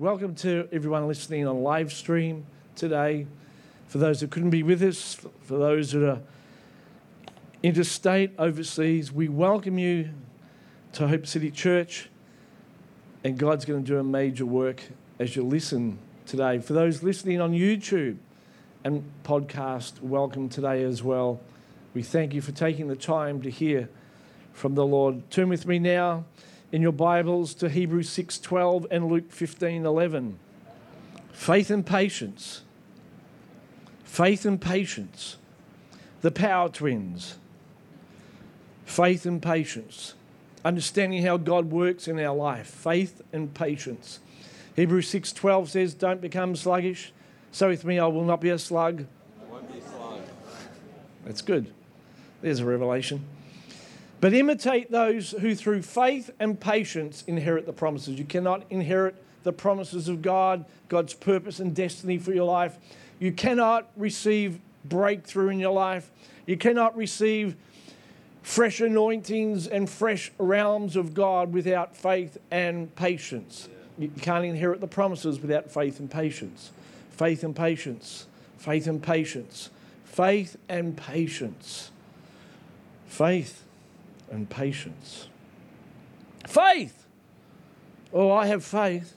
Welcome to everyone listening on live stream today. For those that couldn't be with us, for those that are interstate, overseas, we welcome you to Hope City Church. And God's going to do a major work as you listen today. For those listening on YouTube and podcast, welcome today as well. We thank you for taking the time to hear from the Lord. Turn with me now in your Bibles to Hebrews 6:12 and Luke 15:11. Faith and patience. Faith and patience. The power twins. Faith and patience. Understanding how God works in our life. Faith and patience. Hebrews 6:12 says, "Don't become sluggish." So with me, I will not be a slug. I won't be slug. That's good. There's a revelation. But imitate those who through faith and patience inherit the promises. You cannot inherit the promises of God, God's purpose and destiny for your life. You cannot receive breakthrough in your life. You cannot receive fresh anointings and fresh realms of God without faith and patience. You can't inherit the promises without faith and patience. Faith and patience. Faith and patience. Faith and patience. Faith and patience. Faith. Oh, I have faith.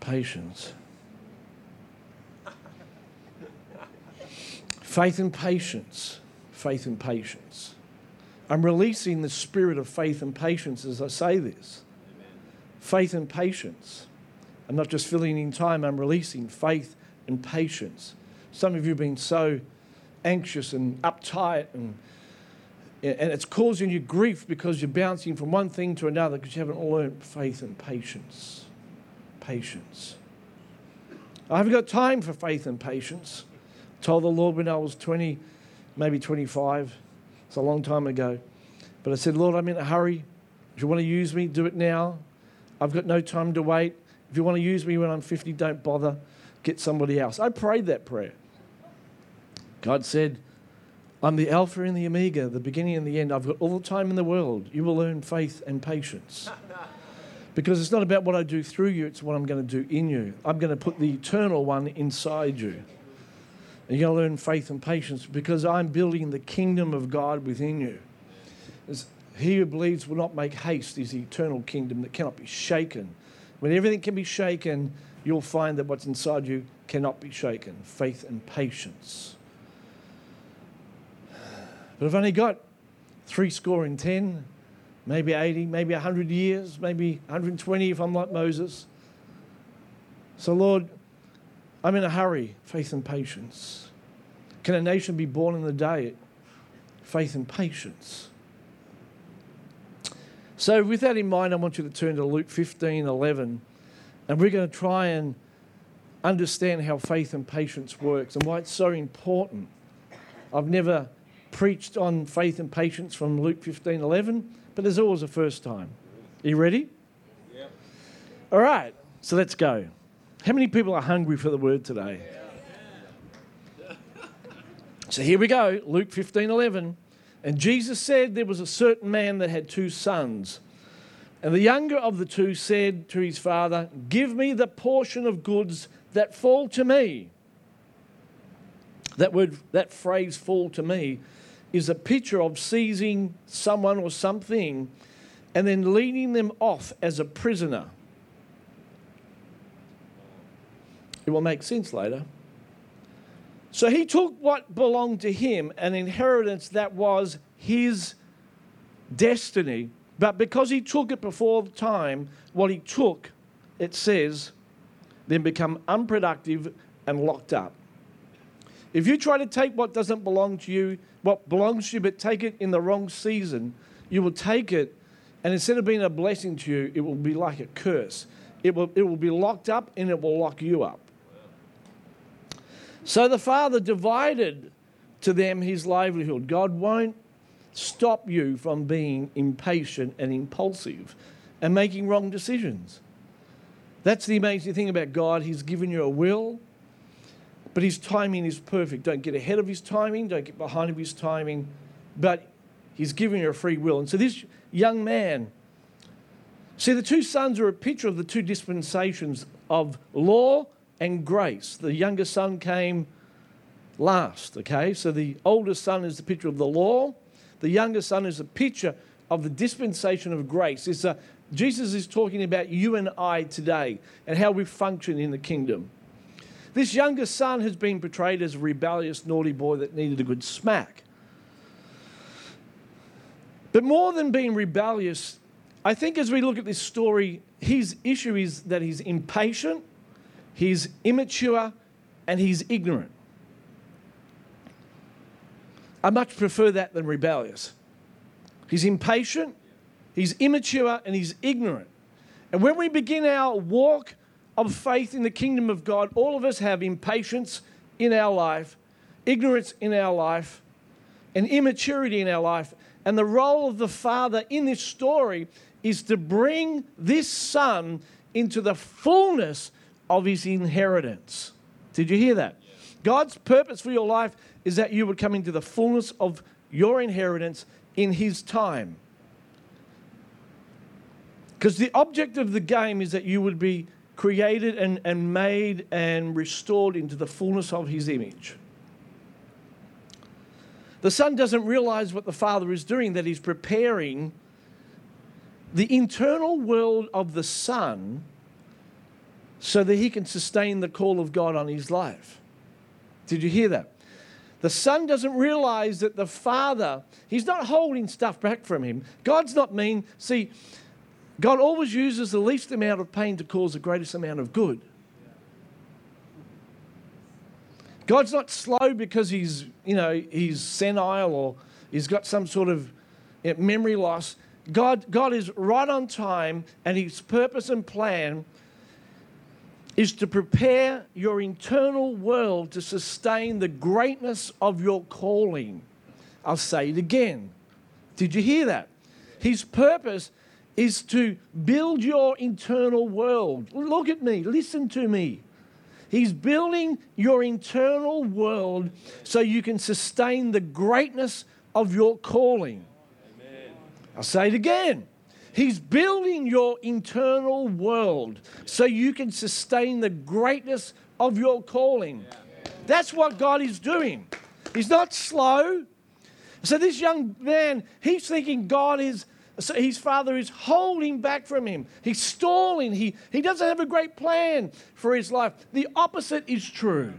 Patience. faith and patience. Faith and patience. I'm releasing the spirit of faith and patience as I say this. Amen. Faith and patience. I'm not just filling in time, I'm releasing faith and patience. Some of you have been so anxious and uptight and and it's causing you grief because you're bouncing from one thing to another because you haven't learned faith and patience. Patience. I haven't got time for faith and patience. I told the Lord when I was 20, maybe 25. It's a long time ago. But I said, Lord, I'm in a hurry. If you want to use me, do it now. I've got no time to wait. If you want to use me when I'm 50, don't bother. Get somebody else. I prayed that prayer. God said, I'm the Alpha and the Omega, the beginning and the end. I've got all the time in the world. You will learn faith and patience. Because it's not about what I do through you, it's what I'm going to do in you. I'm going to put the eternal one inside you. And you're going to learn faith and patience because I'm building the kingdom of God within you. As he who believes will not make haste is the eternal kingdom that cannot be shaken. When everything can be shaken, you'll find that what's inside you cannot be shaken faith and patience. But I've only got three score and ten, maybe 80, maybe 100 years, maybe 120 if I'm like Moses. So, Lord, I'm in a hurry, faith and patience. Can a nation be born in the day? Faith and patience. So, with that in mind, I want you to turn to Luke 15 11, and we're going to try and understand how faith and patience works and why it's so important. I've never preached on faith and patience from Luke 15 11, but there's always a first time. Are you ready? Yep. All right, so let's go. How many people are hungry for the word today? So here we go, Luke 15 11. And Jesus said there was a certain man that had two sons. And the younger of the two said to his father, Give me the portion of goods that fall to me. That word, that phrase, fall to me, is a picture of seizing someone or something and then leading them off as a prisoner. It will make sense later. So he took what belonged to him, an inheritance that was his destiny. But because he took it before the time, what he took, it says, then become unproductive and locked up. If you try to take what doesn't belong to you, what belongs to you, but take it in the wrong season, you will take it, and instead of being a blessing to you, it will be like a curse. It will, it will be locked up and it will lock you up. So the father divided to them his livelihood. God won't stop you from being impatient and impulsive and making wrong decisions. That's the amazing thing about God. He's given you a will, but his timing is perfect. Don't get ahead of his timing, don't get behind of his timing, but he's giving you a free will. And so this young man See, the two sons are a picture of the two dispensations of law and grace. The younger son came last, okay? So the older son is the picture of the law, the younger son is a picture of the dispensation of grace. It's a, Jesus is talking about you and I today and how we function in the kingdom. This younger son has been portrayed as a rebellious, naughty boy that needed a good smack. But more than being rebellious, I think as we look at this story, his issue is that he's impatient, he's immature, and he's ignorant. I much prefer that than rebellious. He's impatient, he's immature, and he's ignorant. And when we begin our walk of faith in the kingdom of God, all of us have impatience in our life, ignorance in our life, and immaturity in our life. And the role of the Father in this story is to bring this Son into the fullness of his inheritance. Did you hear that? God's purpose for your life is that you would come into the fullness of your inheritance in his time. Because the object of the game is that you would be created and, and made and restored into the fullness of his image. The son doesn't realize what the father is doing, that he's preparing the internal world of the son so that he can sustain the call of God on his life. Did you hear that? The son doesn't realize that the father, he's not holding stuff back from him. God's not mean. See, God always uses the least amount of pain to cause the greatest amount of good. God's not slow because he's, you know, he's senile or he's got some sort of memory loss. God, God is right on time, and his purpose and plan is to prepare your internal world to sustain the greatness of your calling. I'll say it again. Did you hear that? His purpose is to build your internal world. Look at me, listen to me. He's building your internal world so you can sustain the greatness of your calling. Amen. I'll say it again. He's building your internal world so you can sustain the greatness of your calling. That's what God is doing. He's not slow. So, this young man, he's thinking God is so his father is holding back from him. He's stalling. He, he doesn't have a great plan for his life. The opposite is true.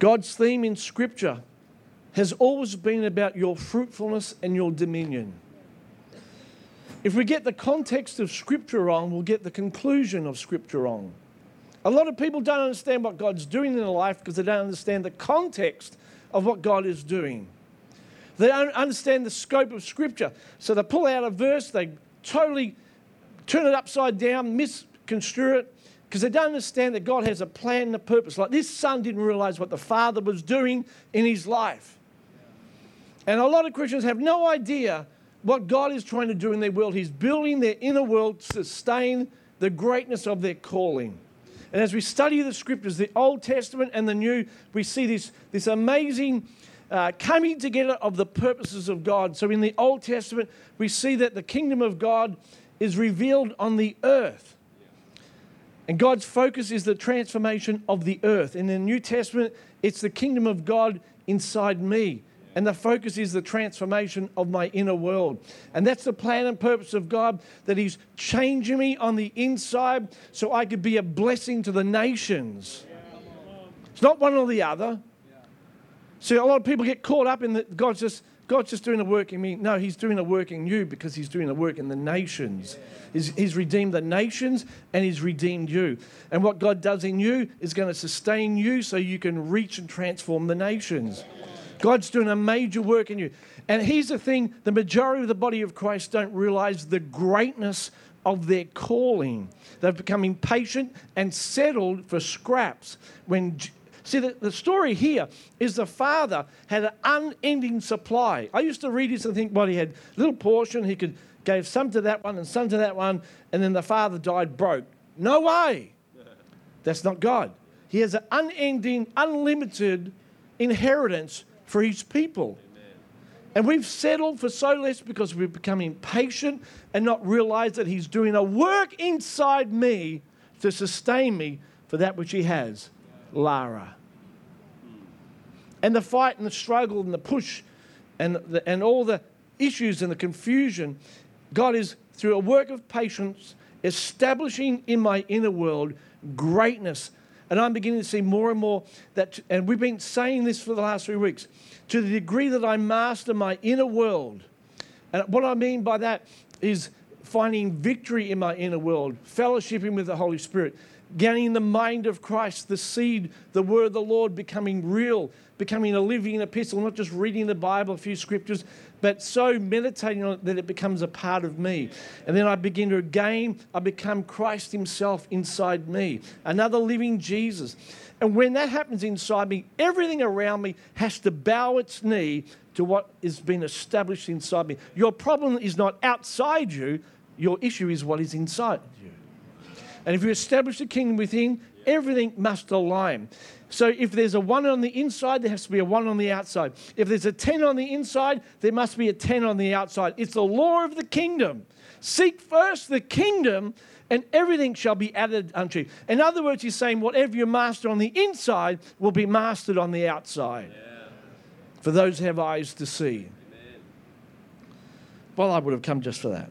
God's theme in Scripture has always been about your fruitfulness and your dominion. If we get the context of Scripture wrong, we'll get the conclusion of Scripture wrong. A lot of people don't understand what God's doing in their life because they don't understand the context of what God is doing. They don't understand the scope of Scripture. So they pull out a verse, they totally turn it upside down, misconstrue it, because they don't understand that God has a plan and a purpose. Like this son didn't realize what the father was doing in his life. And a lot of Christians have no idea what God is trying to do in their world. He's building their inner world to sustain the greatness of their calling. And as we study the scriptures, the Old Testament and the New, we see this, this amazing uh, coming together of the purposes of God. So in the Old Testament, we see that the kingdom of God is revealed on the earth. And God's focus is the transformation of the earth. In the New Testament, it's the kingdom of God inside me. And the focus is the transformation of my inner world. And that's the plan and purpose of God that He's changing me on the inside so I could be a blessing to the nations. It's not one or the other. See, a lot of people get caught up in that God's just, God's just doing the work in me. No, He's doing the work in you because He's doing the work in the nations. He's, he's redeemed the nations and He's redeemed you. And what God does in you is going to sustain you so you can reach and transform the nations. God's doing a major work in you. And here's the thing the majority of the body of Christ don't realize the greatness of their calling. They've become impatient and settled for scraps. When See, the, the story here is the father had an unending supply. I used to read this and think, well, he had a little portion, he could gave some to that one and some to that one, and then the father died broke. No way. That's not God. He has an unending, unlimited inheritance for his people. And we've settled for so less because we've become impatient and not realized that He's doing a work inside me to sustain me for that which He has. Lara. And the fight and the struggle and the push and, the, and all the issues and the confusion, God is, through a work of patience, establishing in my inner world greatness. And I'm beginning to see more and more that, and we've been saying this for the last three weeks, to the degree that I master my inner world. And what I mean by that is finding victory in my inner world, fellowshipping with the Holy Spirit, getting the mind of Christ, the seed, the word of the Lord becoming real, becoming a living epistle, not just reading the Bible, a few scriptures, but so meditating on it that it becomes a part of me. And then I begin to again, I become Christ Himself inside me, another living Jesus. And when that happens inside me, everything around me has to bow its knee to what has been established inside me. Your problem is not outside you, your issue is what is inside. And if you establish the kingdom within, everything must align. So if there's a one on the inside, there has to be a one on the outside. If there's a 10 on the inside, there must be a 10 on the outside. It's the law of the kingdom. Seek first the kingdom, and everything shall be added unto you. In other words, he's saying, whatever you master on the inside will be mastered on the outside. Yeah. For those who have eyes to see. Amen. Well, I would have come just for that.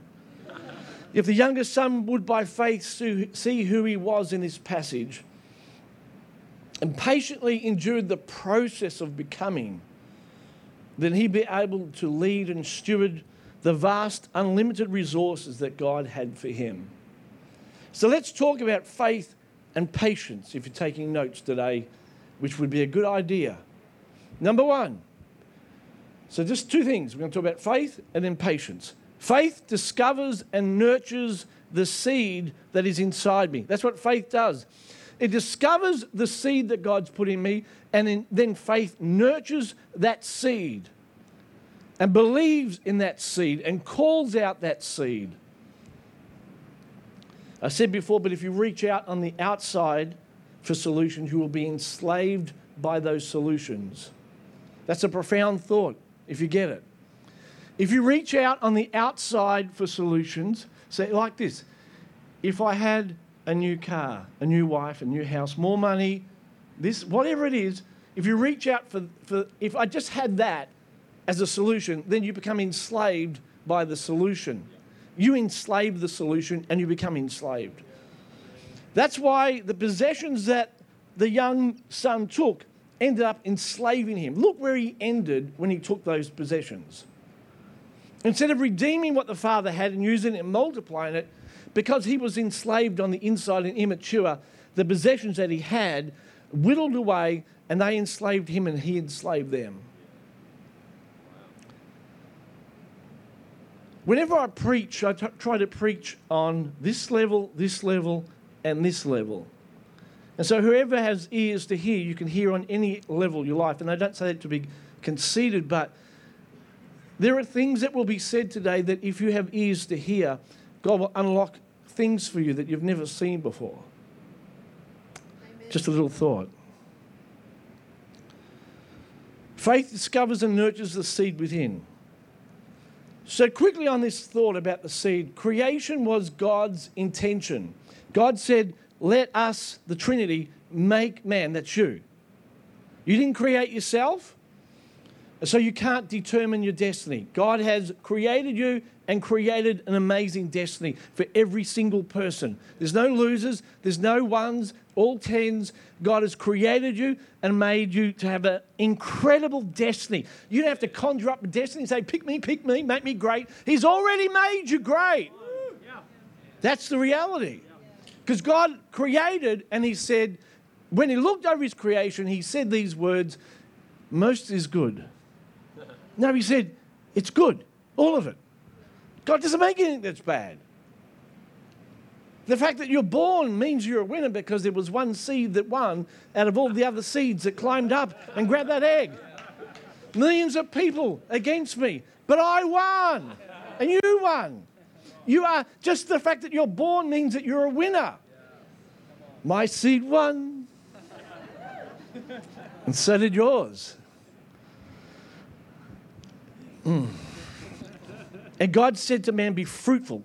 If the youngest son would by faith see who he was in this passage and patiently endured the process of becoming, then he'd be able to lead and steward the vast, unlimited resources that God had for him. So let's talk about faith and patience if you're taking notes today, which would be a good idea. Number one, so just two things. We're going to talk about faith and then patience. Faith discovers and nurtures the seed that is inside me. That's what faith does. It discovers the seed that God's put in me, and then faith nurtures that seed and believes in that seed and calls out that seed. I said before, but if you reach out on the outside for solutions, you will be enslaved by those solutions. That's a profound thought if you get it. If you reach out on the outside for solutions, say like this if I had a new car, a new wife, a new house, more money, this, whatever it is, if you reach out for, for if I just had that as a solution, then you become enslaved by the solution. You enslave the solution and you become enslaved. That's why the possessions that the young son took ended up enslaving him. Look where he ended when he took those possessions. Instead of redeeming what the father had and using it and multiplying it, because he was enslaved on the inside and immature, the possessions that he had whittled away and they enslaved him and he enslaved them. Whenever I preach, I t- try to preach on this level, this level, and this level. And so, whoever has ears to hear, you can hear on any level of your life. And I don't say that to be conceited, but there are things that will be said today that if you have ears to hear, God will unlock things for you that you've never seen before. Amen. Just a little thought. Faith discovers and nurtures the seed within. So, quickly on this thought about the seed, creation was God's intention. God said, Let us, the Trinity, make man. That's you. You didn't create yourself. So you can't determine your destiny. God has created you and created an amazing destiny for every single person. There's no losers, there's no ones, all tens. God has created you and made you to have an incredible destiny. You don't have to conjure up a destiny and say, pick me, pick me, make me great. He's already made you great. That's the reality. Because God created and He said, when He looked over His creation, He said these words, most is good. No, he said, it's good, all of it. God doesn't make anything that's bad. The fact that you're born means you're a winner because there was one seed that won out of all the other seeds that climbed up and grabbed that egg. Millions of people against me, but I won and you won. You are just the fact that you're born means that you're a winner. My seed won, and so did yours. Mm. And God said to man, Be fruitful.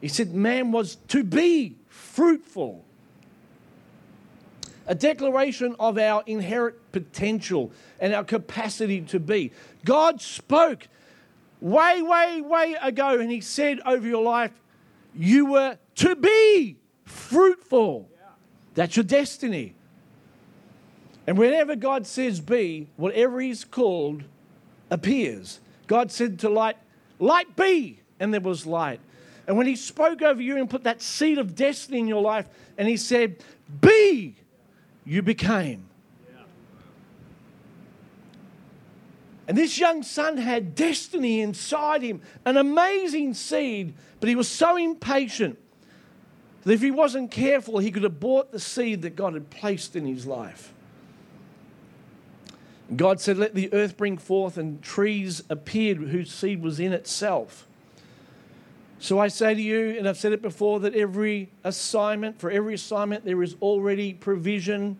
He said, Man was to be fruitful. A declaration of our inherent potential and our capacity to be. God spoke way, way, way ago, and He said over your life, You were to be fruitful. That's your destiny. And whenever God says be, whatever He's called appears. God said to light, Light be, and there was light. And when He spoke over you and put that seed of destiny in your life, and He said, Be, you became. And this young son had destiny inside him, an amazing seed, but he was so impatient that if he wasn't careful, he could abort the seed that God had placed in his life. God said, Let the earth bring forth, and trees appeared whose seed was in itself. So I say to you, and I've said it before, that every assignment, for every assignment, there is already provision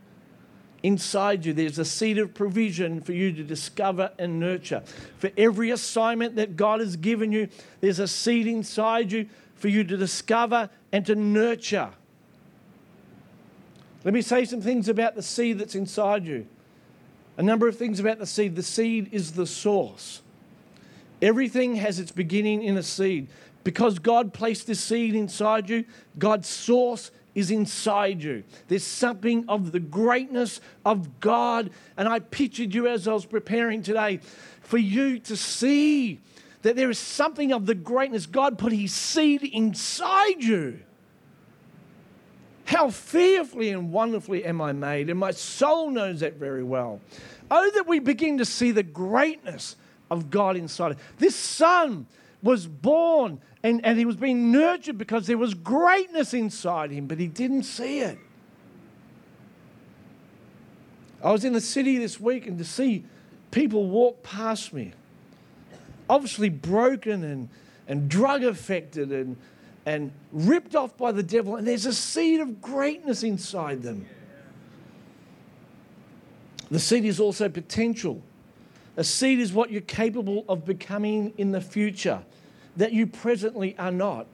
inside you. There's a seed of provision for you to discover and nurture. For every assignment that God has given you, there's a seed inside you for you to discover and to nurture. Let me say some things about the seed that's inside you. A number of things about the seed. The seed is the source. Everything has its beginning in a seed. Because God placed this seed inside you, God's source is inside you. There's something of the greatness of God. And I pictured you as I was preparing today for you to see that there is something of the greatness. God put his seed inside you. How fearfully and wonderfully am I made, and my soul knows that very well. Oh, that we begin to see the greatness of God inside. This son was born and, and he was being nurtured because there was greatness inside him, but he didn't see it. I was in the city this week and to see people walk past me, obviously broken and, and drug affected and, and ripped off by the devil, and there's a seed of greatness inside them. The seed is also potential. A seed is what you're capable of becoming in the future that you presently are not.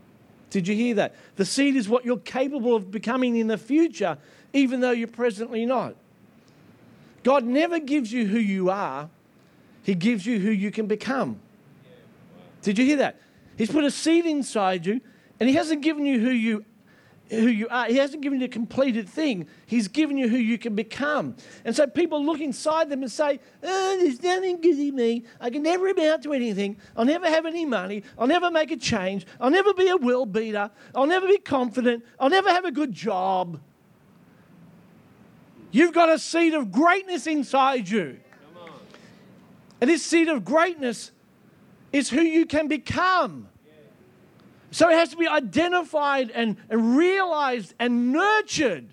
Did you hear that? The seed is what you're capable of becoming in the future, even though you're presently not. God never gives you who you are, He gives you who you can become. Did you hear that? He's put a seed inside you, and He hasn't given you who you who you are. He hasn't given you a completed thing. He's given you who you can become. And so people look inside them and say, oh, there's nothing good in me. I can never amount to anything. I'll never have any money. I'll never make a change. I'll never be a will beater. I'll never be confident. I'll never have a good job. You've got a seed of greatness inside you. And this seed of greatness is who you can become. So it has to be identified and, and realized and nurtured.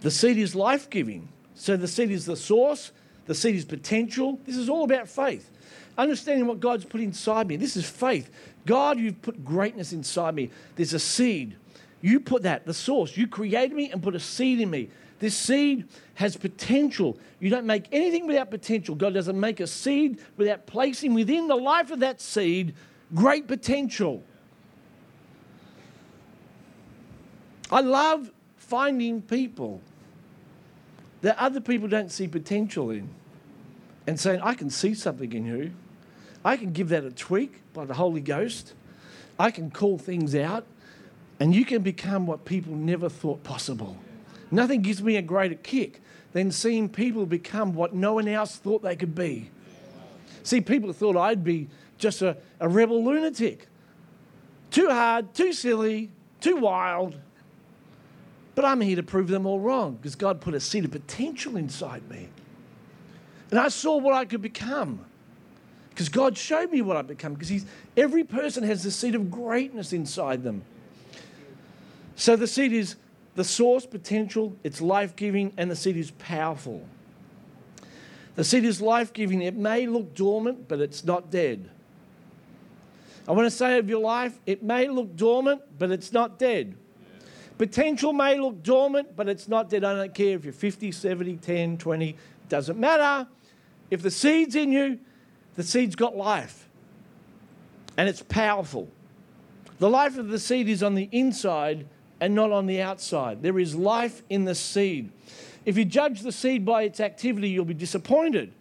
The seed is life giving. So the seed is the source, the seed is potential. This is all about faith. Understanding what God's put inside me. This is faith. God, you've put greatness inside me. There's a seed. You put that, the source. You created me and put a seed in me. This seed has potential. You don't make anything without potential. God doesn't make a seed without placing within the life of that seed great potential. I love finding people that other people don't see potential in and saying, I can see something in you. I can give that a tweak by the Holy Ghost. I can call things out, and you can become what people never thought possible. Nothing gives me a greater kick than seeing people become what no one else thought they could be. See, people thought I'd be just a, a rebel lunatic. Too hard, too silly, too wild. But I'm here to prove them all wrong because God put a seed of potential inside me. And I saw what I could become because God showed me what I'd become because every person has the seed of greatness inside them. So the seed is the source potential, it's life giving, and the seed is powerful. The seed is life giving. It may look dormant, but it's not dead. I want to say of your life, it may look dormant, but it's not dead. Potential may look dormant, but it's not dead. I don't care if you're 50, 70, 10, 20, Doesn't matter. If the seed's in you, the seed's got life. And it's powerful. The life of the seed is on the inside and not on the outside. There is life in the seed. If you judge the seed by its activity, you'll be disappointed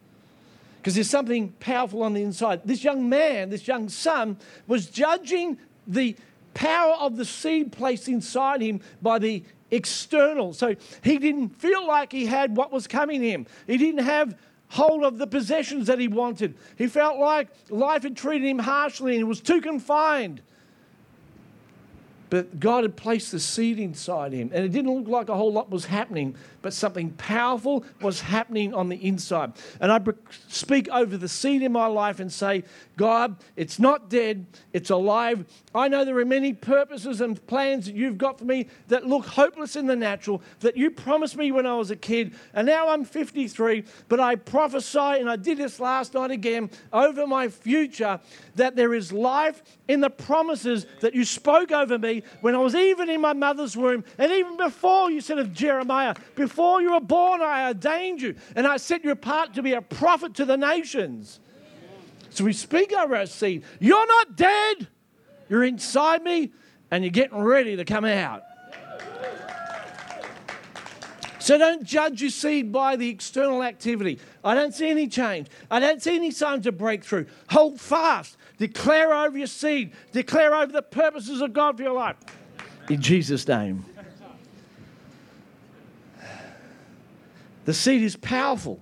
because there's something powerful on the inside. This young man, this young son, was judging the power of the seed placed inside him by the external. So he didn't feel like he had what was coming to him. He didn't have hold of the possessions that he wanted. He felt like life had treated him harshly and he was too confined. But God had placed the seed inside him, and it didn't look like a whole lot was happening, but something powerful was happening on the inside. And I speak over the seed in my life and say, God, it's not dead, it's alive. I know there are many purposes and plans that you've got for me that look hopeless in the natural, that you promised me when I was a kid, and now I'm 53, but I prophesy, and I did this last night again, over my future, that there is life in the promises that you spoke over me when I was even in my mother's womb, and even before you said of Jeremiah, before you were born, I ordained you, and I set you apart to be a prophet to the nations. So we speak over our seed. You're not dead. You're inside me, and you're getting ready to come out. So don't judge your seed by the external activity. I don't see any change. I don't see any signs of breakthrough. Hold fast. Declare over your seed. Declare over the purposes of God for your life. In Jesus' name. The seed is powerful.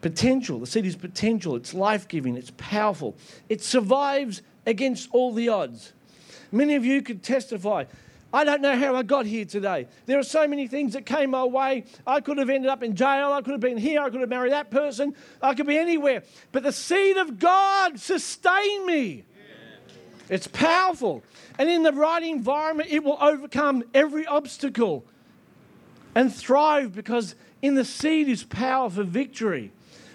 Potential. The seed is potential. It's life giving. It's powerful. It survives against all the odds. Many of you could testify I don't know how I got here today. There are so many things that came my way. I could have ended up in jail. I could have been here. I could have married that person. I could be anywhere. But the seed of God sustained me. It's powerful. And in the right environment, it will overcome every obstacle and thrive because in the seed is power for victory.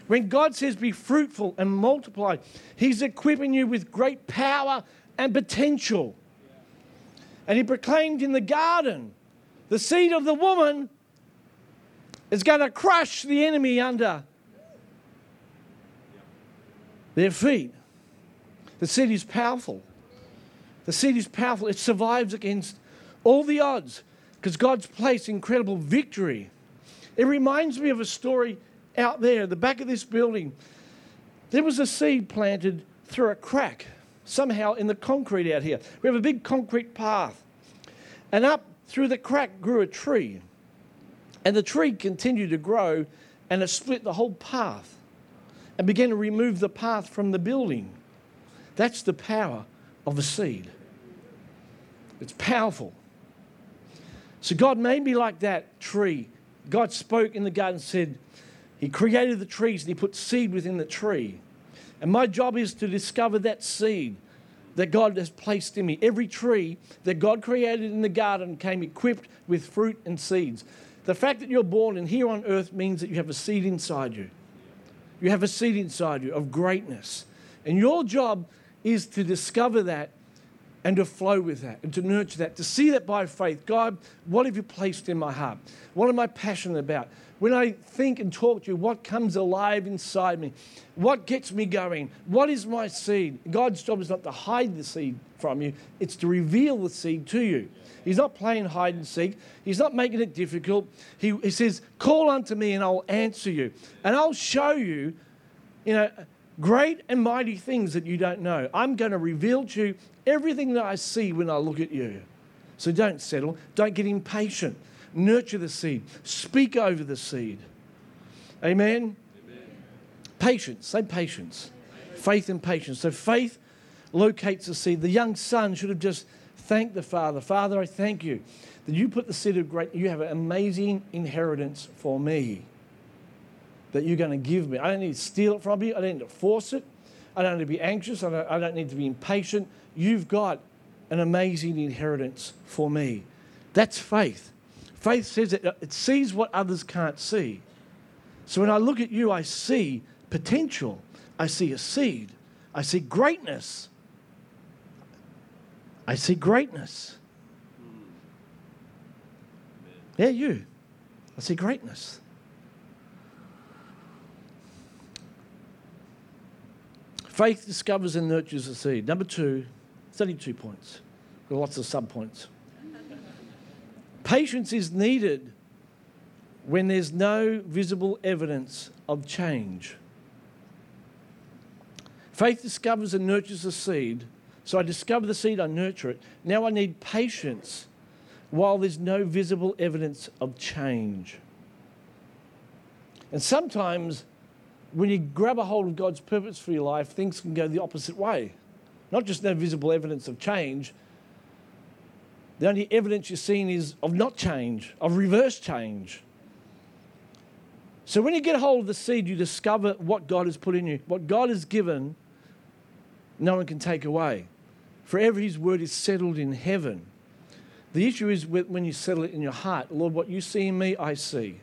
When God says, be fruitful and multiply, He's equipping you with great power and potential. And he proclaimed in the garden, the seed of the woman is going to crush the enemy under their feet. The seed is powerful. The seed is powerful. It survives against all the odds because God's placed incredible victory. It reminds me of a story out there, the back of this building. There was a seed planted through a crack somehow in the concrete out here. We have a big concrete path. And up through the crack grew a tree. And the tree continued to grow and it split the whole path and began to remove the path from the building. That's the power of a seed. It's powerful. So God made me like that tree. God spoke in the garden said, He created the trees and He put seed within the tree. And my job is to discover that seed that God has placed in me. Every tree that God created in the garden came equipped with fruit and seeds. The fact that you're born and here on earth means that you have a seed inside you. You have a seed inside you of greatness. And your job is to discover that and to flow with that and to nurture that, to see that by faith. God, what have you placed in my heart? What am I passionate about? When I think and talk to you, what comes alive inside me? What gets me going? What is my seed? God's job is not to hide the seed from you, it's to reveal the seed to you. He's not playing hide and seek. He's not making it difficult. He, he says, Call unto me and I'll answer you. And I'll show you, you know, great and mighty things that you don't know. I'm going to reveal to you everything that I see when I look at you. So don't settle. Don't get impatient. Nurture the seed. Speak over the seed. Amen? Amen. Patience. Say patience. Faith and patience. So faith locates the seed. The young son should have just thanked the father. Father, I thank you that you put the seed of great, you have an amazing inheritance for me that you're going to give me. I don't need to steal it from you. I don't need to force it. I don't need to be anxious. I don't, I don't need to be impatient. You've got an amazing inheritance for me. That's faith. Faith says that it sees what others can't see. So when I look at you, I see potential, I see a seed, I see greatness. I see greatness. Yeah, you. I see greatness. Faith discovers and nurtures the seed. Number two, 32 points. Got lots of sub points. Patience is needed when there's no visible evidence of change. Faith discovers and nurtures the seed. So I discover the seed, I nurture it. Now I need patience while there's no visible evidence of change. And sometimes when you grab a hold of God's purpose for your life, things can go the opposite way. Not just no visible evidence of change, the only evidence you're seeing is of not change, of reverse change. So when you get hold of the seed, you discover what God has put in you. What God has given, no one can take away. Forever his word is settled in heaven. The issue is when you settle it in your heart, Lord, what you see in me, I see.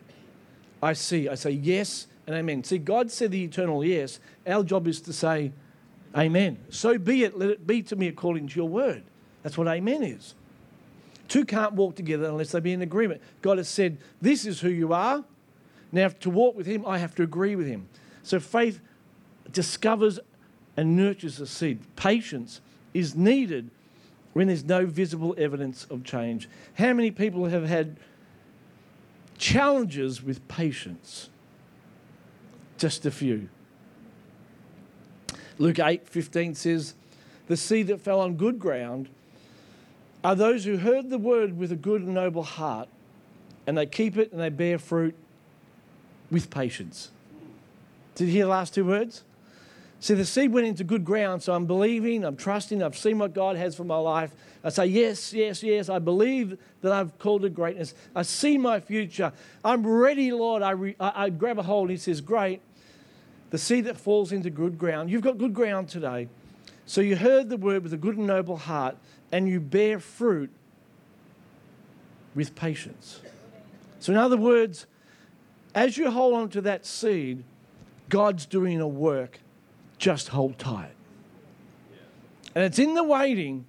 I see. I say yes and amen. See, God said the eternal yes. Our job is to say amen. So be it. Let it be to me according to your word. That's what amen is. Two can't walk together unless they be in agreement. God has said, This is who you are. Now, to walk with Him, I have to agree with Him. So faith discovers and nurtures the seed. Patience is needed when there's no visible evidence of change. How many people have had challenges with patience? Just a few. Luke 8 15 says, The seed that fell on good ground are those who heard the word with a good and noble heart, and they keep it and they bear fruit with patience. Did you hear the last two words? See, the seed went into good ground, so I'm believing, I'm trusting, I've seen what God has for my life. I say, Yes, yes, yes, I believe that I've called to greatness. I see my future. I'm ready, Lord. I, re- I, I grab a hold. He says, Great. The seed that falls into good ground. You've got good ground today. So you heard the word with a good and noble heart and you bear fruit with patience. So, in other words, as you hold on to that seed, God's doing a work. Just hold tight. And it's in the waiting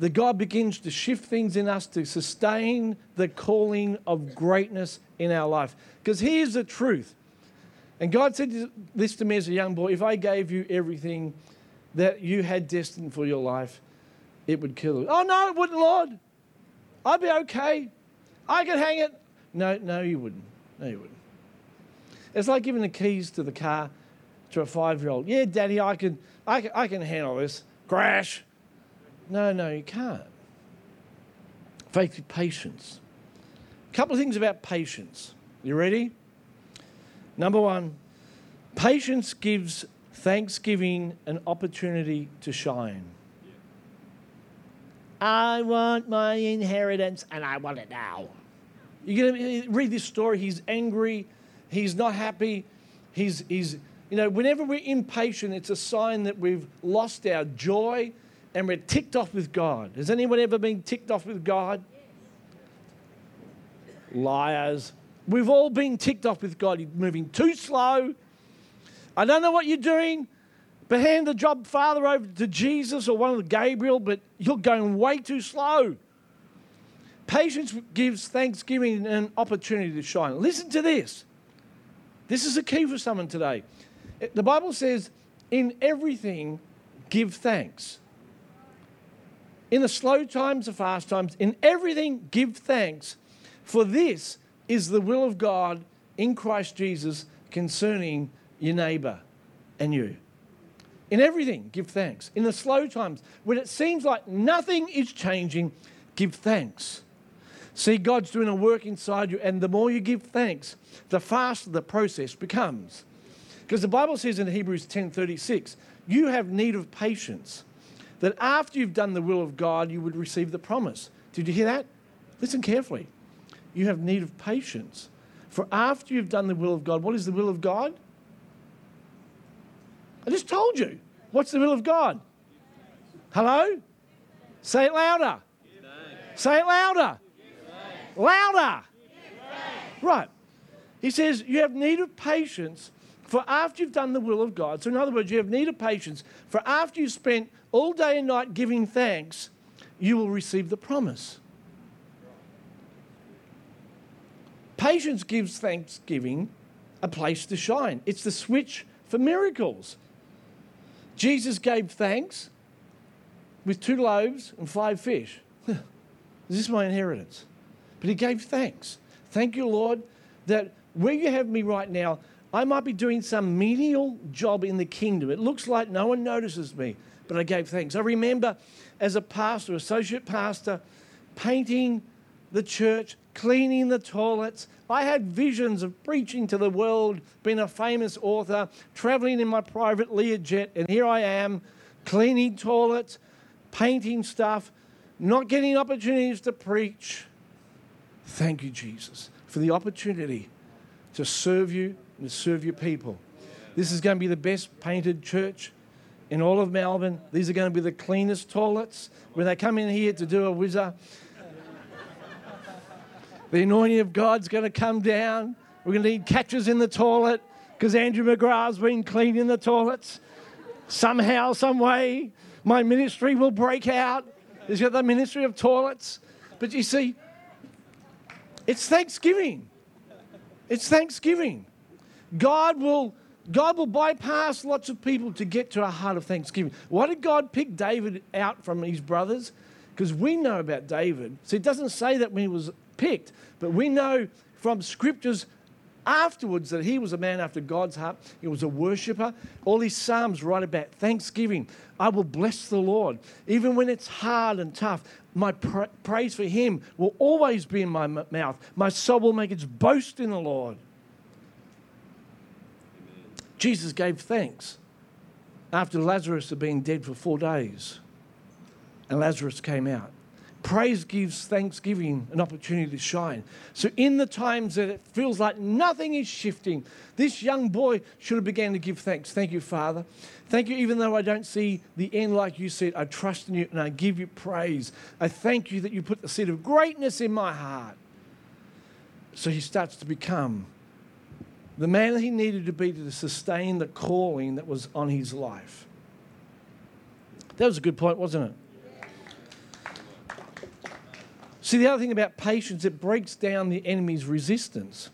that God begins to shift things in us to sustain the calling of greatness in our life. Because here's the truth. And God said this to me as a young boy if I gave you everything that you had destined for your life, it would kill. Oh, no, it wouldn't, Lord. I'd be okay. I could hang it. No, no, you wouldn't. No, you wouldn't. It's like giving the keys to the car to a five year old. Yeah, Daddy, I can, I, can, I can handle this. Crash. No, no, you can't. Faith with patience. A couple of things about patience. You ready? Number one, patience gives thanksgiving an opportunity to shine. I want my inheritance and I want it now. You're going to read this story. He's angry. He's not happy. He's, he's, you know, whenever we're impatient, it's a sign that we've lost our joy and we're ticked off with God. Has anyone ever been ticked off with God? Liars. We've all been ticked off with God. You're moving too slow. I don't know what you're doing. But hand the job father over to Jesus or one of the Gabriel, but you're going way too slow. Patience gives thanksgiving an opportunity to shine. Listen to this. This is a key for someone today. The Bible says, in everything, give thanks. In the slow times, the fast times, in everything, give thanks. For this is the will of God in Christ Jesus concerning your neighbor and you. In everything, give thanks. In the slow times, when it seems like nothing is changing, give thanks. See, God's doing a work inside you, and the more you give thanks, the faster the process becomes. Because the Bible says in Hebrews 10:36, you have need of patience, that after you've done the will of God, you would receive the promise. Did you hear that? Listen carefully. You have need of patience. For after you've done the will of God, what is the will of God? I just told you. What's the will of God? Hello? Say it louder. Say it louder. Louder. Right. He says, You have need of patience for after you've done the will of God. So, in other words, you have need of patience for after you've spent all day and night giving thanks, you will receive the promise. Patience gives thanksgiving a place to shine. It's the switch for miracles. Jesus gave thanks with two loaves and five fish. this Is this my inheritance? But he gave thanks. Thank you, Lord, that where you have me right now, I might be doing some menial job in the kingdom. It looks like no one notices me, but I gave thanks. I remember as a pastor, associate pastor, painting the church, cleaning the toilets. I had visions of preaching to the world, being a famous author, traveling in my private Learjet, and here I am cleaning toilets, painting stuff, not getting opportunities to preach. Thank you, Jesus, for the opportunity to serve you and to serve your people. This is going to be the best painted church in all of Melbourne. These are going to be the cleanest toilets. When they come in here to do a whizzer, the anointing of God's going to come down. We're going to need catchers in the toilet because Andrew McGrath's been cleaning the toilets. Somehow, some way, my ministry will break out. He's got the ministry of toilets. But you see, it's Thanksgiving. It's Thanksgiving. God will, God will bypass lots of people to get to a heart of thanksgiving. Why did God pick David out from his brothers? Because we know about David. See, it doesn't say that when he was picked, but we know from scriptures afterwards that he was a man after God's heart. He was a worshiper. All these Psalms write about thanksgiving. I will bless the Lord. Even when it's hard and tough, my pra- praise for him will always be in my m- mouth. My soul will make its boast in the Lord. Jesus gave thanks after Lazarus had been dead for four days and Lazarus came out. Praise gives thanksgiving an opportunity to shine. So, in the times that it feels like nothing is shifting, this young boy should have began to give thanks. Thank you, Father. Thank you, even though I don't see the end like you said, I trust in you and I give you praise. I thank you that you put the seed of greatness in my heart. So he starts to become the man he needed to be to sustain the calling that was on his life. That was a good point, wasn't it? See, the other thing about patience, it breaks down the enemy's resistance.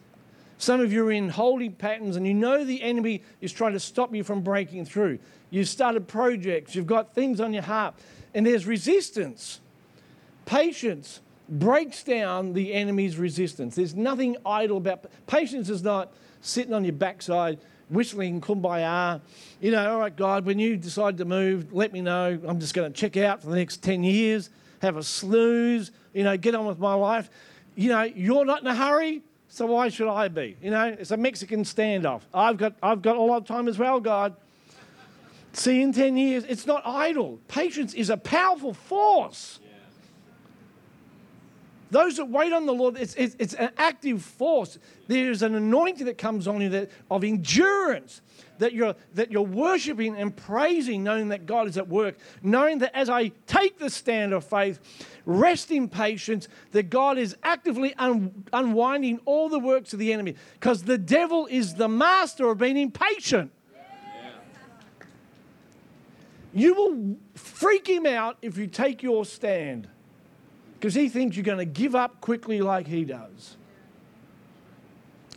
Some of you are in holding patterns and you know the enemy is trying to stop you from breaking through. You've started projects, you've got things on your heart, and there's resistance. Patience breaks down the enemy's resistance. There's nothing idle about patience is not sitting on your backside whistling kumbaya. You know, all right, God, when you decide to move, let me know. I'm just going to check out for the next 10 years, have a snooze, you know, get on with my life. You know, you're not in a hurry, so why should I be? You know, it's a Mexican standoff. I've got, I've got a lot of time as well, God. See, in 10 years, it's not idle. Patience is a powerful force. Those that wait on the Lord, it's, it's, it's, an active force. There's an anointing that comes on you that, of endurance, that you're, that you're worshiping and praising, knowing that God is at work, knowing that as I take the stand of faith, rest in patience, that God is actively un, unwinding all the works of the enemy, because the devil is the master of being impatient. You will freak him out if you take your stand because he thinks you're going to give up quickly like he does.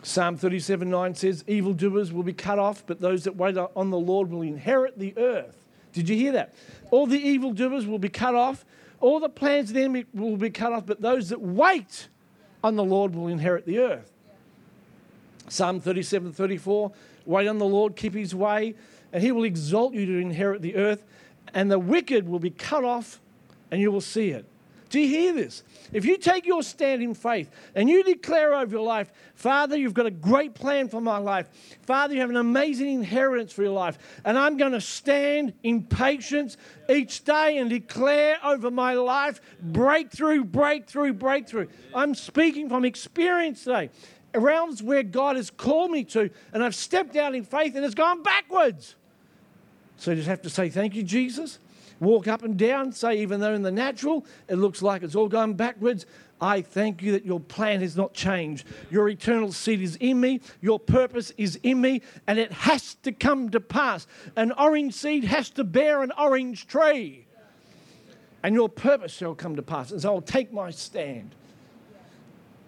Psalm 37 9 says, Evildoers will be cut off, but those that wait on the Lord will inherit the earth. Did you hear that? All the evildoers will be cut off, all the plans of the enemy will be cut off, but those that wait on the Lord will inherit the earth. Psalm 37 34 Wait on the Lord, keep his way, and he will exalt you to inherit the earth, and the wicked will be cut off, and you will see it. Do you hear this? If you take your stand in faith and you declare over your life, Father, you've got a great plan for my life. Father, you have an amazing inheritance for your life. And I'm going to stand in patience each day and declare over my life breakthrough, breakthrough, breakthrough. I'm speaking from experience today. Realms where God has called me to, and I've stepped out in faith and it's gone backwards. So you just have to say, Thank you, Jesus walk up and down, say, even though in the natural it looks like it's all going backwards, I thank you that your plan has not changed. Your eternal seed is in me, your purpose is in me, and it has to come to pass. An orange seed has to bear an orange tree, and your purpose shall come to pass. And so I'll take my stand.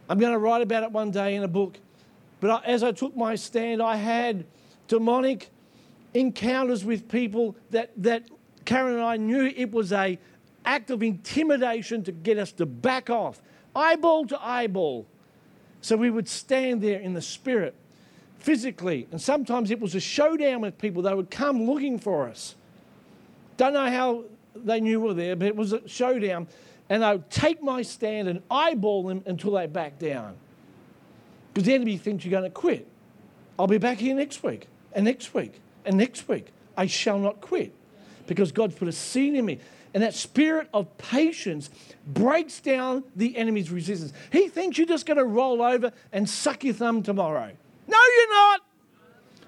I'm going to write about it one day in a book. But as I took my stand, I had demonic encounters with people that, that Karen and I knew it was a act of intimidation to get us to back off, eyeball to eyeball. So we would stand there in the spirit, physically, and sometimes it was a showdown with people. They would come looking for us. Don't know how they knew we were there, but it was a showdown. And I would take my stand and eyeball them until they back down. Because the enemy thinks you're going to quit. I'll be back here next week, and next week, and next week. I shall not quit because God's put a seed in me. And that spirit of patience breaks down the enemy's resistance. He thinks you're just going to roll over and suck your thumb tomorrow. No, you're not.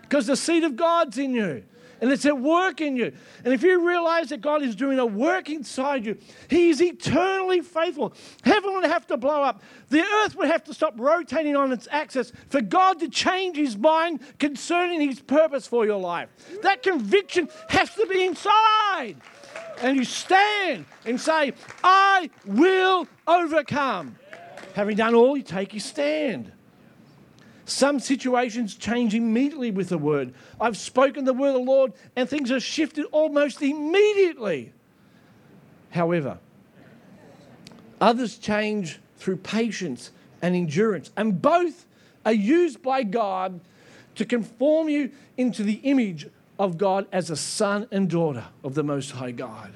Because the seed of God's in you and it's at work in you. And if you realize that God is doing a work inside you, He is eternally faithful. Heaven would have to blow up, the earth would have to stop rotating on its axis for God to change His mind concerning His purpose for your life. That conviction has to be inside. And you stand and say, I will overcome. Having done all, you take your stand. Some situations change immediately with the word. I've spoken the word of the Lord and things are shifted almost immediately. However, others change through patience and endurance, and both are used by God to conform you into the image of God as a son and daughter of the Most High God.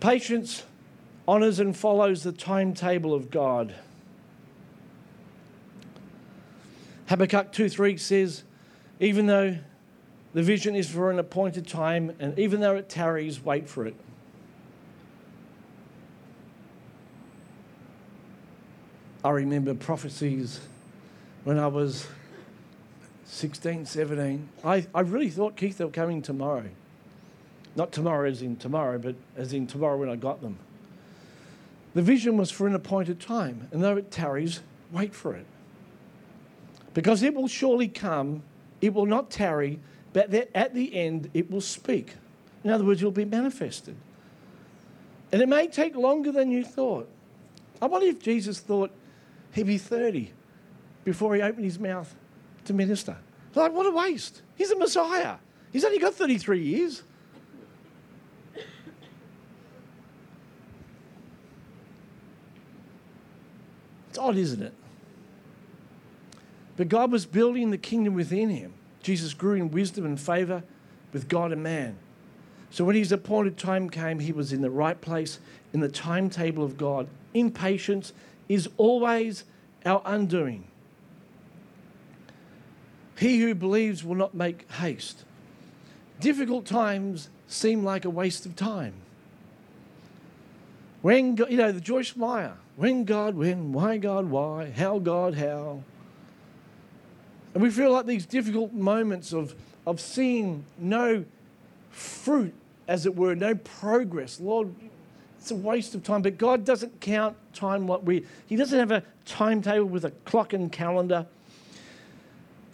Patience honors and follows the timetable of God. Habakkuk 2 3 says, Even though the vision is for an appointed time, and even though it tarries, wait for it. I remember prophecies when I was 16, 17. I, I really thought, Keith, they were coming tomorrow. Not tomorrow as in tomorrow, but as in tomorrow when I got them. The vision was for an appointed time, and though it tarries, wait for it. Because it will surely come, it will not tarry, but that at the end it will speak. In other words, it will be manifested. And it may take longer than you thought. I wonder if Jesus thought he'd be 30 before he opened his mouth to minister. Like, what a waste. He's a Messiah. He's only got 33 years. It's odd, isn't it? But God was building the kingdom within him. Jesus grew in wisdom and favor with God and man. So when his appointed time came, he was in the right place in the timetable of God. Impatience is always our undoing. He who believes will not make haste. Difficult times seem like a waste of time. When, you know, the Joyce Meyer, when God, when, why God, why, how God, how. And we feel like these difficult moments of, of seeing no fruit, as it were, no progress. Lord, it's a waste of time. But God doesn't count time like we, He doesn't have a timetable with a clock and calendar.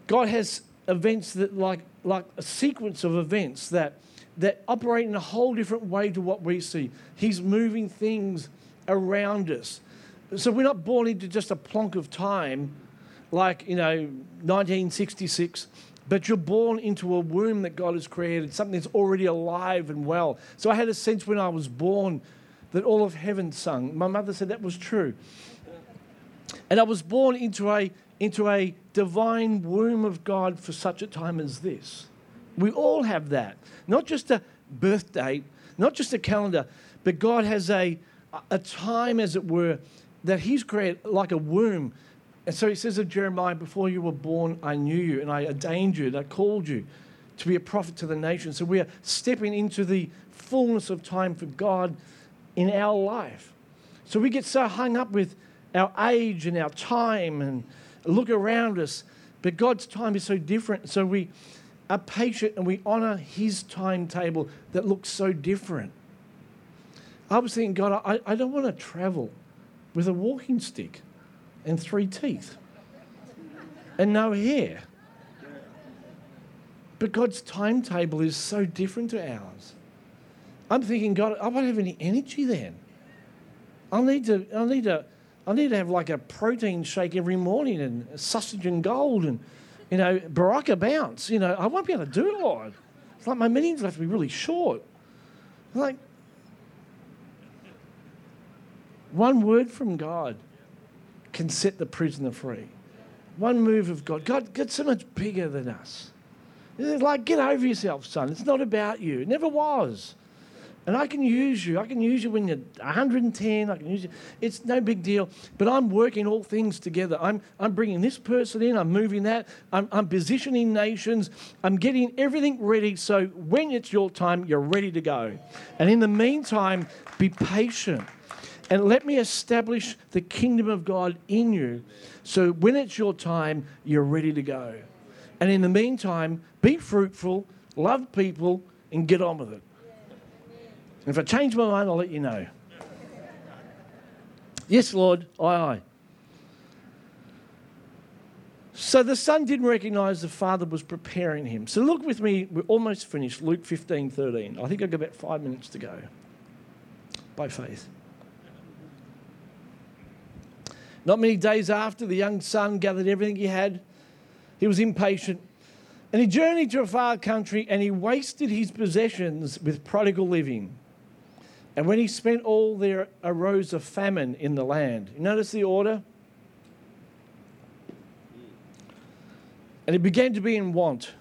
God has events that, like, like a sequence of events that, that operate in a whole different way to what we see. He's moving things around us. So we're not born into just a plonk of time like, you know, 1966, but you're born into a womb that God has created, something that's already alive and well. So I had a sense when I was born that all of heaven sung. My mother said that was true. And I was born into a, into a divine womb of God for such a time as this. We all have that. Not just a birth date, not just a calendar, but God has a, a time, as it were, that He's created like a womb and so he says of Jeremiah, Before you were born, I knew you, and I ordained you, and I called you to be a prophet to the nations. So we are stepping into the fullness of time for God in our life. So we get so hung up with our age and our time and look around us, but God's time is so different. So we are patient and we honor His timetable that looks so different. I was thinking, God, I, I don't want to travel with a walking stick and three teeth and no hair. But God's timetable is so different to ours. I'm thinking, God, I won't have any energy then. I'll need to, I'll need to, I'll need to have like a protein shake every morning and Sustagen Gold and You know, Berocca bounce. You know, I won't be able to do it, Lord. It's like my meetings have to be really short. Like, one word from God can set the prisoner free. One move of God. God, God's so much bigger than us. It's like, get over yourself, son. It's not about you. It never was. And I can use you. I can use you when you're 110. I can use you. It's no big deal. But I'm working all things together. I'm, I'm bringing this person in. I'm moving that. I'm, I'm positioning nations. I'm getting everything ready so when it's your time, you're ready to go. And in the meantime, be patient. And let me establish the kingdom of God in you. So when it's your time, you're ready to go. And in the meantime, be fruitful, love people, and get on with it. And if I change my mind, I'll let you know. Yes, Lord, aye, aye. So the son didn't recognize the father was preparing him. So look with me, we're almost finished. Luke 15, 13. I think I've got about five minutes to go. By faith. Not many days after, the young son gathered everything he had. He was impatient. And he journeyed to a far country and he wasted his possessions with prodigal living. And when he spent all, there arose a famine in the land. You notice the order? And he began to be in want.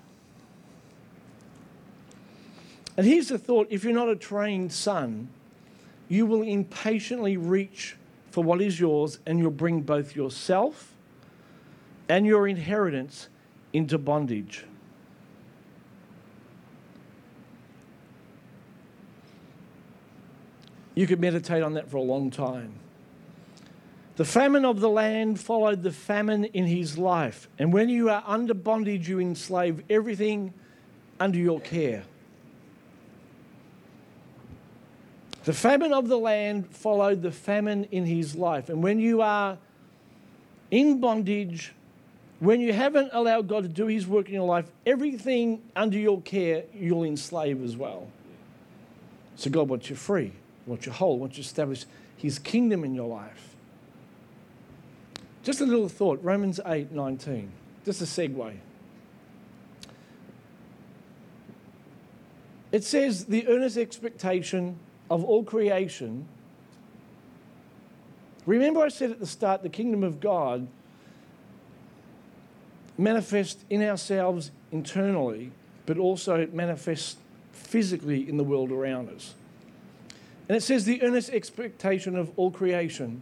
And here's the thought if you're not a trained son, you will impatiently reach for what is yours and you'll bring both yourself and your inheritance into bondage. You could meditate on that for a long time. The famine of the land followed the famine in his life. And when you are under bondage, you enslave everything under your care. The famine of the land followed the famine in his life. And when you are in bondage, when you haven't allowed God to do his work in your life, everything under your care you'll enslave as well. So God wants you free wants you whole, wants you to establish his kingdom in your life. Just a little thought Romans 8 19. Just a segue. It says, the earnest expectation of all creation. Remember, I said at the start, the kingdom of God manifests in ourselves internally, but also it manifests physically in the world around us. And it says, the earnest expectation of all creation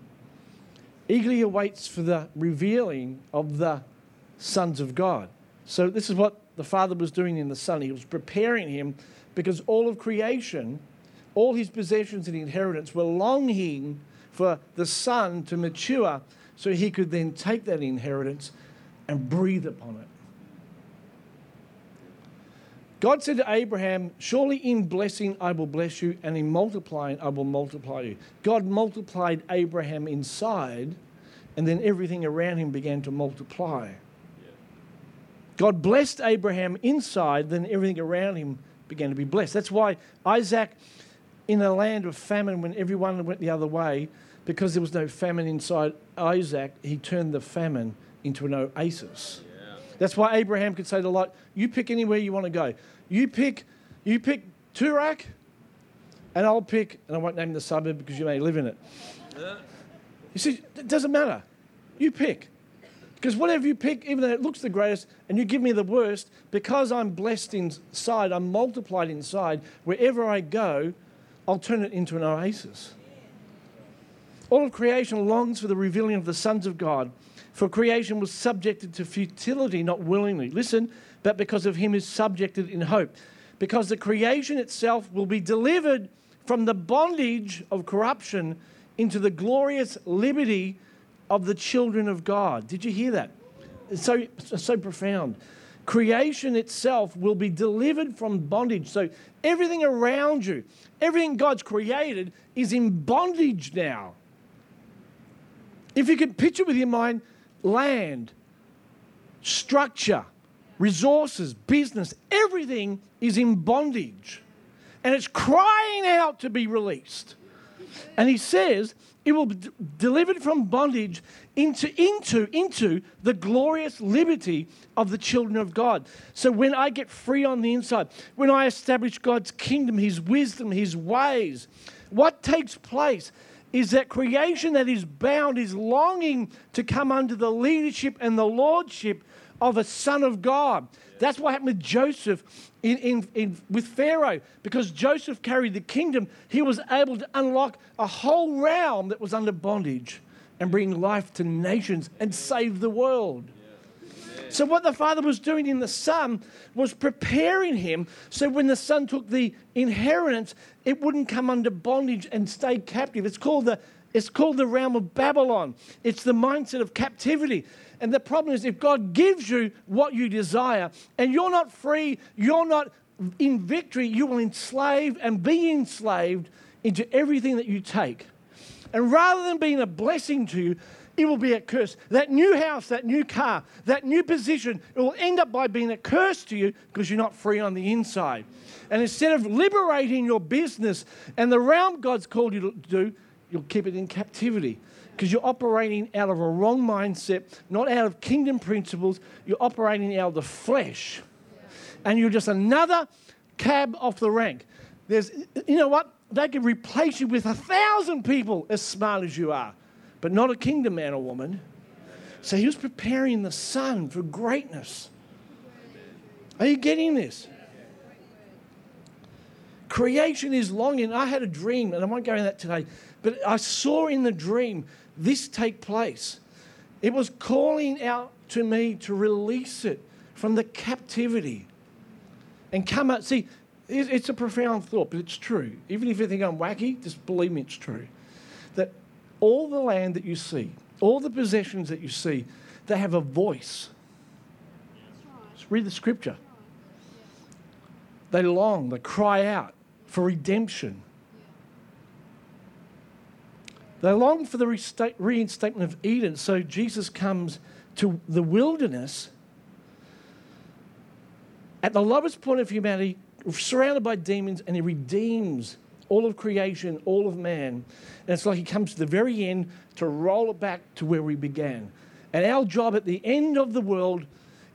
eagerly awaits for the revealing of the sons of God. So, this is what the Father was doing in the Son. He was preparing him because all of creation, all his possessions and inheritance were longing for the Son to mature so he could then take that inheritance and breathe upon it. God said to Abraham, Surely in blessing I will bless you, and in multiplying I will multiply you. God multiplied Abraham inside, and then everything around him began to multiply. God blessed Abraham inside, then everything around him began to be blessed. That's why Isaac, in a land of famine, when everyone went the other way, because there was no famine inside Isaac, he turned the famine into an oasis. That's why Abraham could say to Lot, You pick anywhere you want to go. You pick, you pick Toorak, and I'll pick, and I won't name the suburb because you may live in it. You see, it doesn't matter. You pick. Because whatever you pick, even though it looks the greatest, and you give me the worst, because I'm blessed inside, I'm multiplied inside, wherever I go, I'll turn it into an oasis. All of creation longs for the revealing of the sons of God. For creation was subjected to futility, not willingly. Listen, but because of him is subjected in hope. Because the creation itself will be delivered from the bondage of corruption into the glorious liberty of the children of God. Did you hear that? It's so, so profound. Creation itself will be delivered from bondage. So everything around you, everything God's created, is in bondage now. If you can picture with your mind, land, structure, resources, business, everything is in bondage. And it's crying out to be released. And he says, it will be d- delivered from bondage into, into, into the glorious liberty of the children of God. So when I get free on the inside, when I establish God's kingdom, His wisdom, His ways, what takes place is that creation that is bound is longing to come under the leadership and the lordship of a son of God. That's what happened with Joseph in, in, in, with Pharaoh. Because Joseph carried the kingdom, he was able to unlock a whole realm that was under bondage and bring life to nations and save the world. So, what the Father was doing in the Son was preparing him so when the Son took the inheritance, it wouldn't come under bondage and stay captive. It's called the, it's called the realm of Babylon, it's the mindset of captivity. And the problem is, if God gives you what you desire and you're not free, you're not in victory, you will enslave and be enslaved into everything that you take. And rather than being a blessing to you, it will be a curse. That new house, that new car, that new position, it will end up by being a curse to you because you're not free on the inside. And instead of liberating your business and the realm God's called you to do, you'll keep it in captivity because you're operating out of a wrong mindset, not out of kingdom principles. You're operating out of the flesh. And you're just another cab off the rank. There's, you know what? They could replace you with a thousand people as smart as you are, but not a kingdom man or woman. So he was preparing the son for greatness. Are you getting this? Creation is longing. I had a dream, and I won't go into that today, but I saw in the dream this take place. It was calling out to me to release it from the captivity and come out. See, it's a profound thought, but it's true. Even if you think I'm wacky, just believe me, it's true. That all the land that you see, all the possessions that you see, they have a voice. Just read the scripture. They long, they cry out for redemption. They long for the reinstatement of Eden. So Jesus comes to the wilderness at the lowest point of humanity, surrounded by demons, and he redeems all of creation, all of man. And it's like he comes to the very end to roll it back to where we began. And our job at the end of the world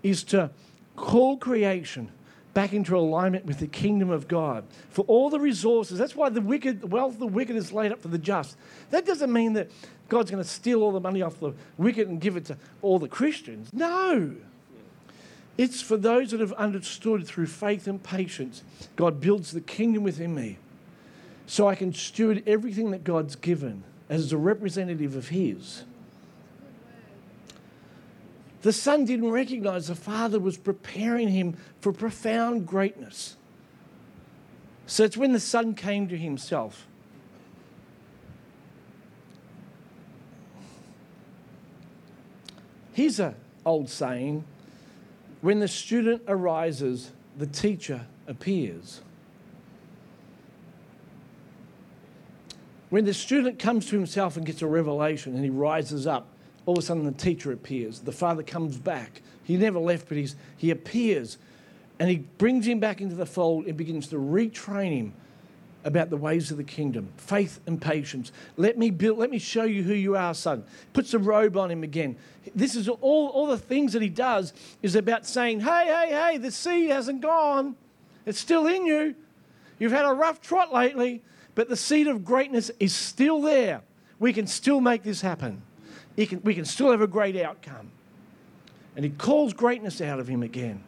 is to call creation back into alignment with the kingdom of God. For all the resources, that's why the wicked, the wealth of the wicked is laid up for the just. That doesn't mean that God's going to steal all the money off the wicked and give it to all the Christians. No. It's for those that have understood through faith and patience, God builds the kingdom within me so I can steward everything that God's given as a representative of His. The son didn't recognize the father was preparing him for profound greatness. So it's when the son came to himself. Here's an old saying when the student arises, the teacher appears. When the student comes to himself and gets a revelation and he rises up, all of a sudden the teacher appears. The father comes back. He never left, but he's, he appears. And he brings him back into the fold and begins to retrain him about the ways of the kingdom. Faith and patience. Let me build let me show you who you are son. Puts a robe on him again. This is all, all the things that he does is about saying hey hey hey the seed hasn't gone. It's still in you. You've had a rough trot lately but the seed of greatness is still there. We can still make this happen can, we can still have a great outcome. And he calls greatness out of him again.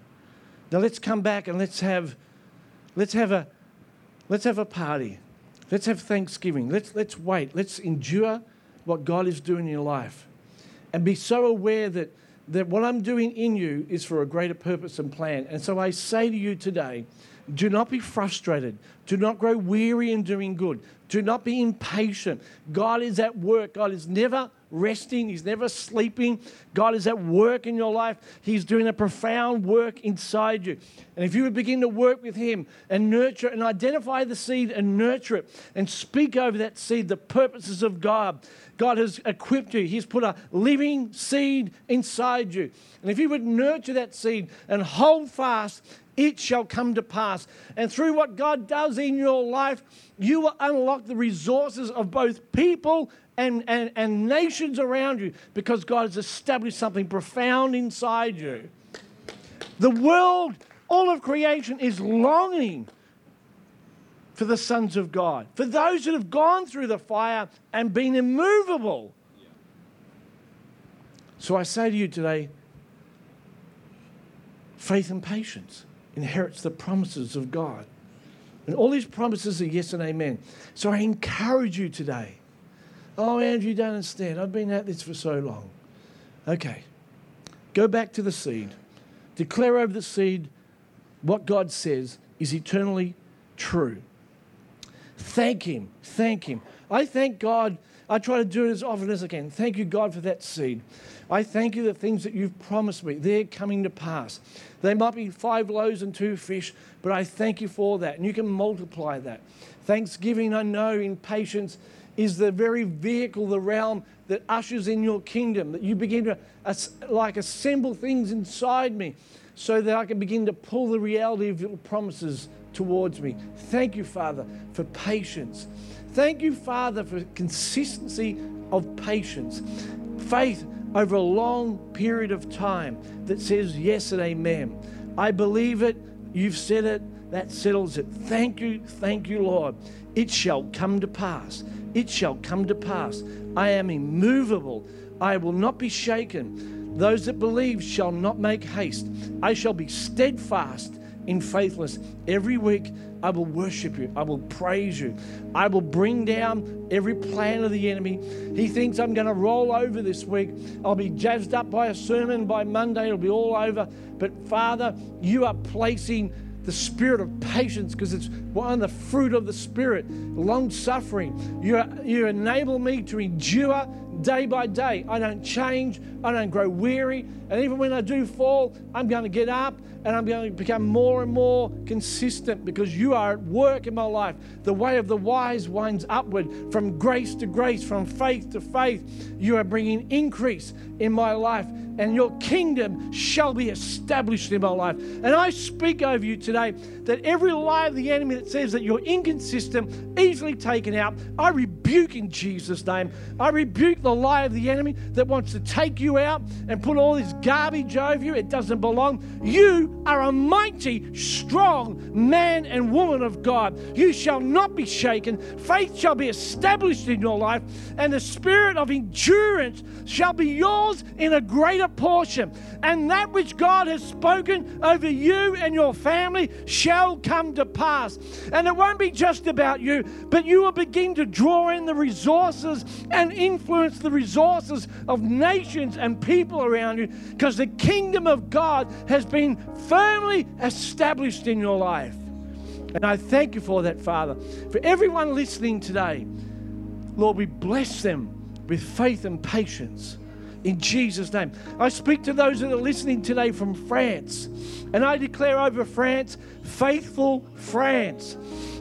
Now let's come back and let's have, let's have a, let's have a party. Let's have Thanksgiving. Let's, let's wait. Let's endure what God is doing in your life. And be so aware that, that what I'm doing in you is for a greater purpose and plan. And so I say to you today, do not be frustrated. Do not grow weary in doing good. Do not be impatient. God is at work. God is never resting, He's never sleeping. God is at work in your life. He's doing a profound work inside you. And if you would begin to work with Him and nurture and identify the seed and nurture it and speak over that seed the purposes of God, God has equipped you. He's put a living seed inside you. And if you would nurture that seed and hold fast it shall come to pass. And through what God does in your life, you will unlock the resources of both people and, and, and nations around you because God has established something profound inside you. The world, all of creation, is longing for the sons of God, for those that have gone through the fire and been immovable. So I say to you today faith and patience inherits the promises of God. And all these promises are yes and amen. So I encourage you today. Oh, Andrew, don't understand. I've been at this for so long. Okay. Go back to the seed. Declare over the seed what God says is eternally true. Thank Him. Thank Him. I thank God. I try to do it as often as I can. Thank you, God, for that seed. I thank you the things that you've promised me, they're coming to pass. They might be five loaves and two fish, but I thank you for that. And you can multiply that. Thanksgiving, I know, in patience is the very vehicle, the realm that ushers in your kingdom, that you begin to like assemble things inside me so that I can begin to pull the reality of your promises towards me. Thank you, Father, for patience. Thank you, Father, for consistency of patience. Faith over a long period of time that says yes and amen. I believe it. You've said it. That settles it. Thank you. Thank you, Lord. It shall come to pass. It shall come to pass. I am immovable. I will not be shaken. Those that believe shall not make haste. I shall be steadfast in faithless. Every week I will worship you. I will praise you. I will bring down every plan of the enemy. He thinks I'm going to roll over this week. I'll be jazzed up by a sermon. By Monday, it'll be all over. But Father, you are placing the spirit of patience because it's one of the fruit of the spirit long suffering you, you enable me to endure day by day. I don't change, I don't grow weary, and even when I do fall, I'm going to get up and I'm going to become more and more consistent because you are at work in my life. The way of the wise winds upward from grace to grace, from faith to faith. You are bringing increase in my life, and your kingdom shall be established in my life. And I speak over you today that every lie of the enemy that says that you're inconsistent, easily taken out, I rebuke in Jesus' name. I rebuke the lie of the enemy that wants to take you out and put all this garbage over you. It doesn't belong. You are a mighty, strong man and woman of God. You shall not be shaken. Faith shall be established in your life, and the spirit of endurance shall be yours in a greater portion. And that which God has spoken over you and your family shall come to pass. And it won't be just about you, but you will begin to draw in the resources and influence the resources of nations and people around you because the kingdom of God has been firmly established in your life. And I thank you for that, Father. For everyone listening today, Lord, we bless them with faith and patience in Jesus' name. I speak to those that are listening today from France, and I declare over France, faithful France,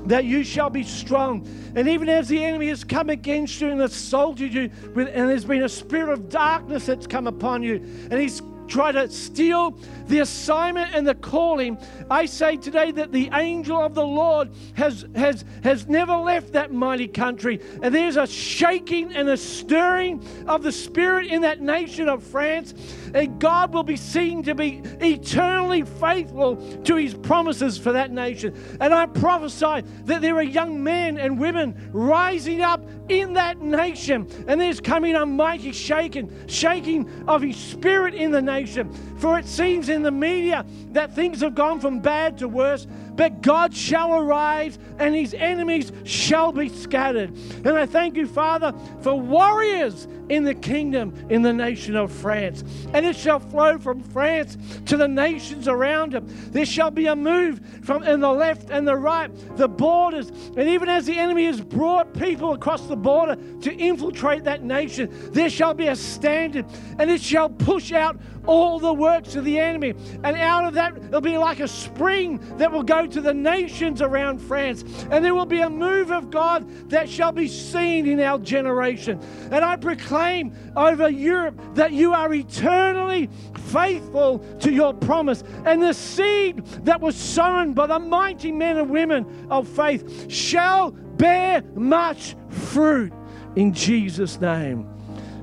that you shall be strong. And even as the enemy has come against you and assaulted you, and there's been a spirit of darkness that's come upon you, and he's try to steal the assignment and the calling, I say today that the angel of the Lord has, has, has never left that mighty country. And there's a shaking and a stirring of the spirit in that nation of France. And God will be seen to be eternally faithful to his promises for that nation. And I prophesy that there are young men and women rising up in that nation. And there's coming a mighty shaking, shaking of his spirit in the nation. For it seems in the media that things have gone from bad to worse, but God shall arise and his enemies shall be scattered. And I thank you, Father, for warriors in the kingdom in the nation of France. And it shall flow from France to the nations around him. There shall be a move from in the left and the right, the borders. And even as the enemy has brought people across the border to infiltrate that nation, there shall be a standard and it shall push out all the works of the enemy. And out of that, it'll be like a spring that will go to the nations around France, and there will be a move of God that shall be seen in our generation. And I proclaim over Europe that you are eternally faithful to your promise. And the seed that was sown by the mighty men and women of faith shall bear much fruit in Jesus' name.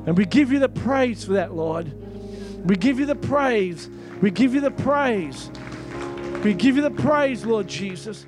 And we give you the praise for that, Lord. We give you the praise. We give you the praise. We give you the praise, Lord Jesus.